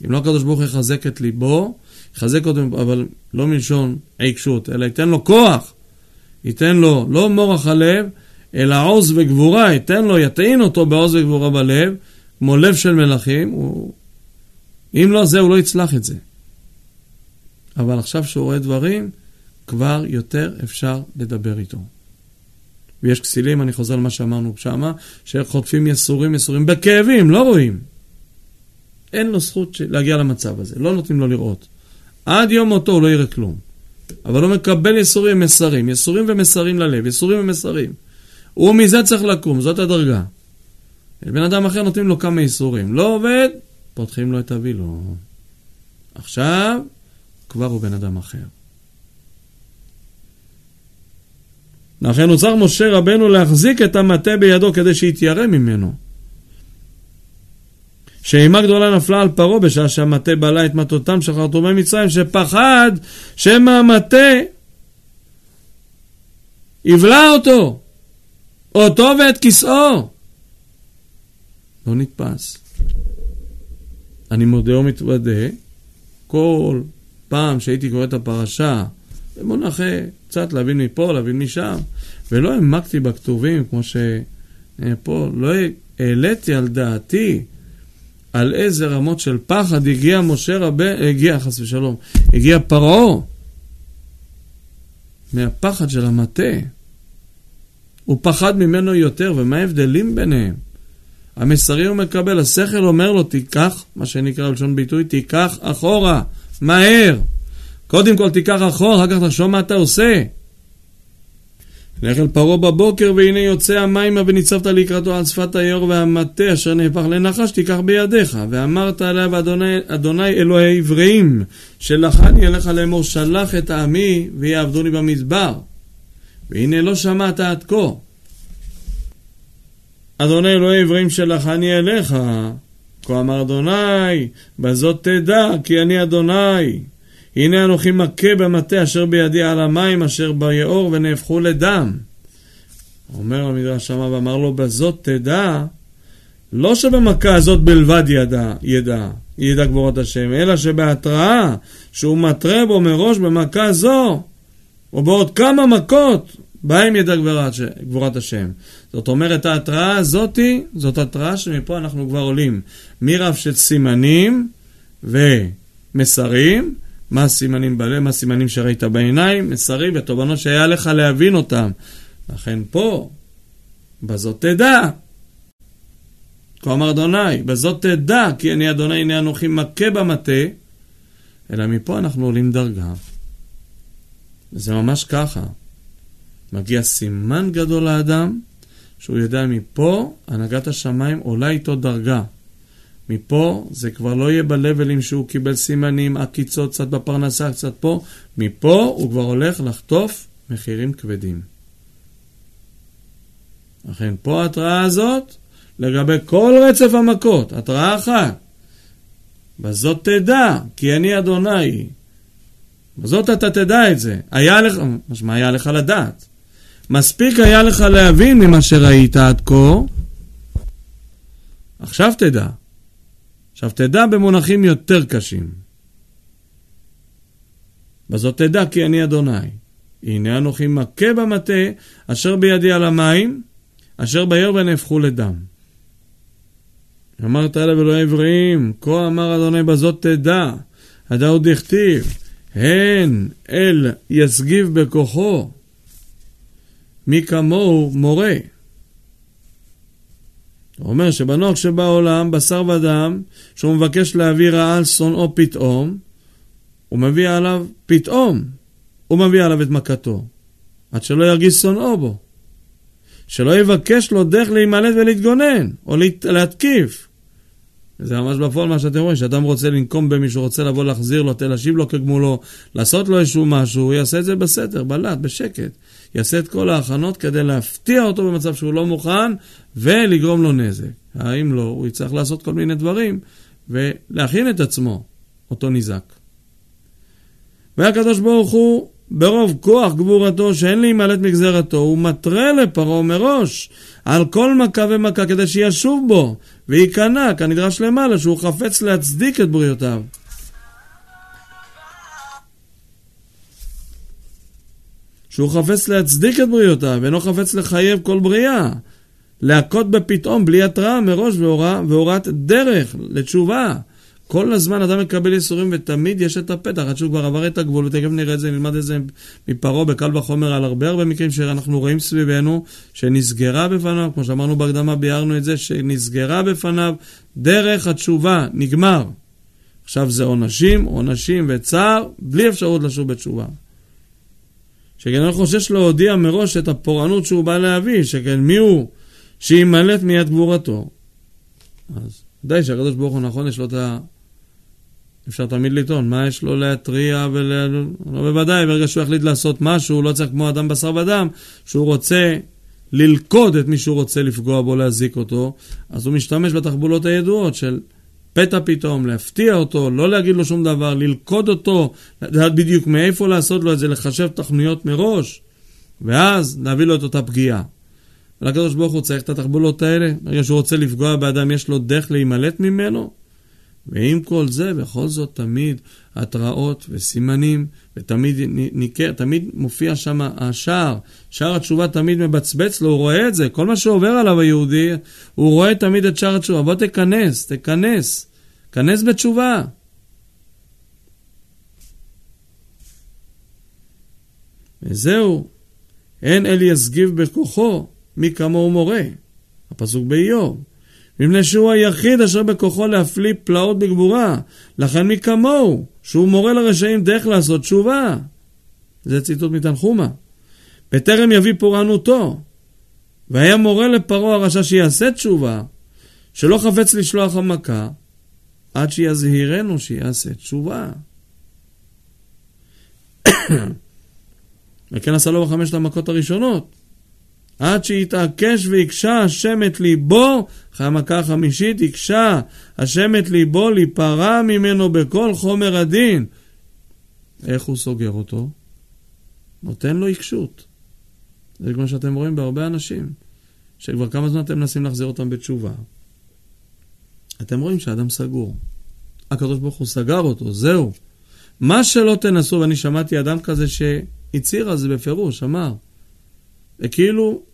אם לא הקדוש ברוך הוא יחזק את ליבו, יחזק אותו, אבל לא מלשון עיקשות, אלא ייתן לו כוח. ייתן לו לא מורח הלב, אלא עוז וגבורה, ייתן לו, יטעין אותו בעוז וגבורה בלב, כמו לב של מלכים, הוא... אם לא זה, הוא לא יצלח את זה. אבל עכשיו שהוא רואה דברים, כבר יותר אפשר לדבר איתו. ויש כסילים, אני חוזר למה שאמרנו שמה, שחוטפים יסורים, יסורים, בכאבים, לא רואים. אין לו זכות להגיע למצב הזה, לא נותנים לו לראות. עד יום מותו הוא לא יראה כלום. אבל הוא מקבל יסורים ומסרים, יסורים ומסרים ללב, יסורים ומסרים. הוא מזה צריך לקום, זאת הדרגה. בן אדם אחר נותנים לו כמה ייסורים. לא עובד, פותחים לו את הווילון. עכשיו, כבר הוא בן אדם אחר. לכן נוצר משה רבנו להחזיק את המטה בידו כדי שיתיירא ממנו. שאימה גדולה נפלה על פרעה בשעה שהמטה בלע את מטותם של חרטומי מצרים, שפחד שמא המטה יבלע אותו, אותו ואת כיסאו. לא נתפס. אני מודה ומתוודה, כל פעם שהייתי קורא את הפרשה, במונחי קצת להבין מפה, להבין משם, ולא העמקתי בכתובים כמו שפה, לא העליתי על דעתי על איזה רמות של פחד הגיע משה רבנו, הגיע חס ושלום, הגיע פרעה מהפחד של המטה. הוא פחד ממנו יותר, ומה ההבדלים ביניהם? המסרים הוא מקבל, השכל אומר לו, תיקח, מה שנקרא בלשון ביטוי, תיקח אחורה, מהר. קודם כל תיקח אחורה, אחר כך תחשוב מה אתה עושה. לך אל פרעה בבוקר, והנה יוצא המימה וניצבת לקראתו על שפת היאור והמטה אשר נהפך לנחש, תיקח בידיך. ואמרת עליו אדוני, אדוני אלוהי עבריים, שלחני אליך לאמור, שלח את עמי ויעבדוני במדבר. והנה לא שמעת עד כה. אדוני אלוהי עברים שלחני אליך. כה אמר אדוני, בזאת תדע כי אני אדוני. הנה אנוכי מכה במטה אשר בידי על המים אשר ביאור ונהפכו לדם. אומר המדרש שמה ואמר לו בזאת תדע, לא שבמכה הזאת בלבד ידע, ידע, ידע גבורת השם, אלא שבהתראה שהוא מתרה בו מראש במכה זו, או בעוד כמה מכות, בהם ידע גבורת, גבורת השם. זאת אומרת, ההתראה הזאתי, זאת התראה שמפה אנחנו כבר עולים מרף של סימנים ומסרים, מה הסימנים בלב, מה הסימנים שראית בעיניים, מסרים ותובנות שהיה לך להבין אותם. לכן פה, בזאת תדע. כה אמר אדוני, בזאת תדע, כי אני אדוני, הנה אנוכי מכה במטה, אלא מפה אנחנו עולים דרגה. זה ממש ככה. מגיע סימן גדול לאדם, שהוא יודע מפה, הנהגת השמיים עולה איתו דרגה. מפה זה כבר לא יהיה בלבלים שהוא קיבל סימנים, עקיצות, קצת בפרנסה, קצת פה. מפה הוא כבר הולך לחטוף מחירים כבדים. לכן פה ההתראה הזאת, לגבי כל רצף המכות, התראה אחת. בזאת תדע, כי אני אדוני. בזאת אתה תדע את זה. היה לך, משמע היה לך לדעת. מספיק היה לך להבין ממה שראית עד כה, עכשיו תדע. עכשיו תדע במונחים יותר קשים. בזאת תדע כי אני אדוני. הנה אנוכי מכה במטה אשר בידי על המים, אשר ביום ונהפכו לדם. אמרת אליו אלוהי עבריים, כה אמר אדוני בזאת תדע, הדא הוא דכתיב, הן אל יסגיב בכוחו, מי כמוהו מורה. הוא אומר שבנוח שבעולם, בשר ודם, שהוא מבקש להביא רעה על שונאו פתאום, הוא מביא עליו פתאום, הוא מביא עליו את מכתו, עד שלא ירגיש שונאו בו. שלא יבקש לו דרך להימלט ולהתגונן, או להתקיף. זה ממש בפועל מה שאתם רואים, שאדם רוצה לנקום במישהו, רוצה לבוא להחזיר לו, להשיב לו כגמולו, לעשות לו איזשהו משהו, הוא יעשה את זה בסתר, בלט, בשקט. יעשה את כל ההכנות כדי להפתיע אותו במצב שהוא לא מוכן, ולגרום לו נזק. האם לא, הוא יצטרך לעשות כל מיני דברים, ולהכין את עצמו, אותו ניזק. והקדוש ברוך הוא ברוב כוח גבורתו שאין להימלט מגזרתו, הוא מתרה לפרעה מראש על כל מכה ומכה כדי שישוב בו וייכנע כנדרש למעלה שהוא חפץ להצדיק את בריאותיו. שהוא חפץ להצדיק את בריאותיו, ואינו חפץ לחייב כל בריאה. להכות בפתאום בלי התראה מראש והוראת דרך לתשובה. כל הזמן אדם מקבל ייסורים ותמיד יש את הפתח, עד שהוא כבר עבר את הגבול, ותכף נראה את זה, נלמד את זה מפרעה בקל וחומר על הרבה הרבה מקרים שאנחנו רואים סביבנו, שנסגרה בפניו, כמו שאמרנו בהקדמה, ביארנו את זה, שנסגרה בפניו דרך התשובה, נגמר. עכשיו זה עונשים, עונשים וצער, בלי אפשרות לשוב בתשובה. שכן אני חושש להודיע מראש את הפורענות שהוא בא להביא, שכן מי הוא שימלט מיד גבורתו. אז די שהקדוש ברוך הוא נכון, יש לו את ה... אפשר תמיד לטעון, מה יש לו להתריע ול... לא בוודאי, ברגע שהוא יחליט לעשות משהו, הוא לא צריך כמו אדם בשר ודם, שהוא רוצה ללכוד את מי שהוא רוצה לפגוע בו, להזיק אותו, אז הוא משתמש בתחבולות הידועות של פתע פתאום, להפתיע אותו, לא להגיד לו שום דבר, ללכוד אותו, לדעת בדיוק מאיפה לעשות לו את זה, לחשב תכניות מראש, ואז להביא לו את אותה פגיעה. ולקדוש ברוך הוא צריך את התחבולות האלה, ברגע שהוא רוצה לפגוע באדם, יש לו דרך להימלט ממנו, ועם כל זה, בכל זאת תמיד התראות וסימנים, ותמיד ניכר, תמיד מופיע שם השער. שער התשובה תמיד מבצבץ לו, הוא רואה את זה. כל מה שעובר עליו היהודי, הוא רואה תמיד את שער התשובה. בוא תיכנס, תיכנס. כנס בתשובה. וזהו, אין אל יסגיב בכוחו, מי כמוהו מורה. הפסוק באיוב. מפני שהוא היחיד אשר בכוחו להפליא פלאות בגבורה. לכן מי כמוהו, שהוא מורה לרשעים דרך לעשות תשובה. זה ציטוט מתנחומה. בטרם יביא פורענותו. והיה מורה לפרעה הרשע שיעשה תשובה, שלא חפץ לשלוח המכה, עד שיזהירנו שיעשה תשובה. וכן עשה לו בחמשת המכות הראשונות. עד שיתעקש ויקשה השם את ליבו, אחרי המכה החמישית, יקשה השם את ליבו להיפרע ממנו בכל חומר הדין. איך הוא סוגר אותו? נותן לו עיקשות. זה כמו שאתם רואים בהרבה אנשים, שכבר כמה זמן אתם מנסים להחזיר אותם בתשובה. אתם רואים שהאדם סגור. הקדוש ברוך הוא סגר אותו, זהו. מה שלא תנסו, ואני שמעתי אדם כזה שהצהיר על זה בפירוש, אמר, וכאילו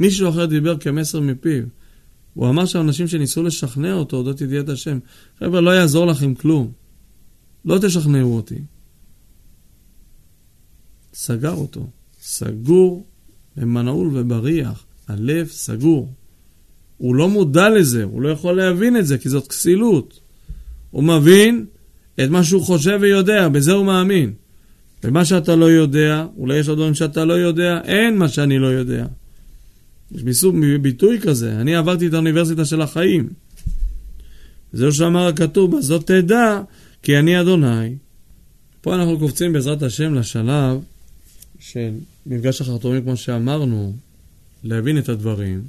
מישהו אחר דיבר כמסר מפיו. הוא אמר שאנשים שניסו לשכנע אותו אודות ידיעת השם, חבר'ה, לא יעזור לכם כלום. לא תשכנעו אותי. סגר אותו. סגור במנעול ובריח. הלב סגור. הוא לא מודע לזה, הוא לא יכול להבין את זה, כי זאת כסילות. הוא מבין את מה שהוא חושב ויודע, בזה הוא מאמין. ומה שאתה לא יודע, אולי יש עוד דברים שאתה לא יודע, אין מה שאני לא יודע. יש מסוג ביטוי כזה, אני עברתי את האוניברסיטה של החיים. זהו שאמר הכתוב, בזאת תדע כי אני אדוני. פה אנחנו קופצים בעזרת השם לשלב של מפגש החרטומים כמו שאמרנו, להבין את הדברים.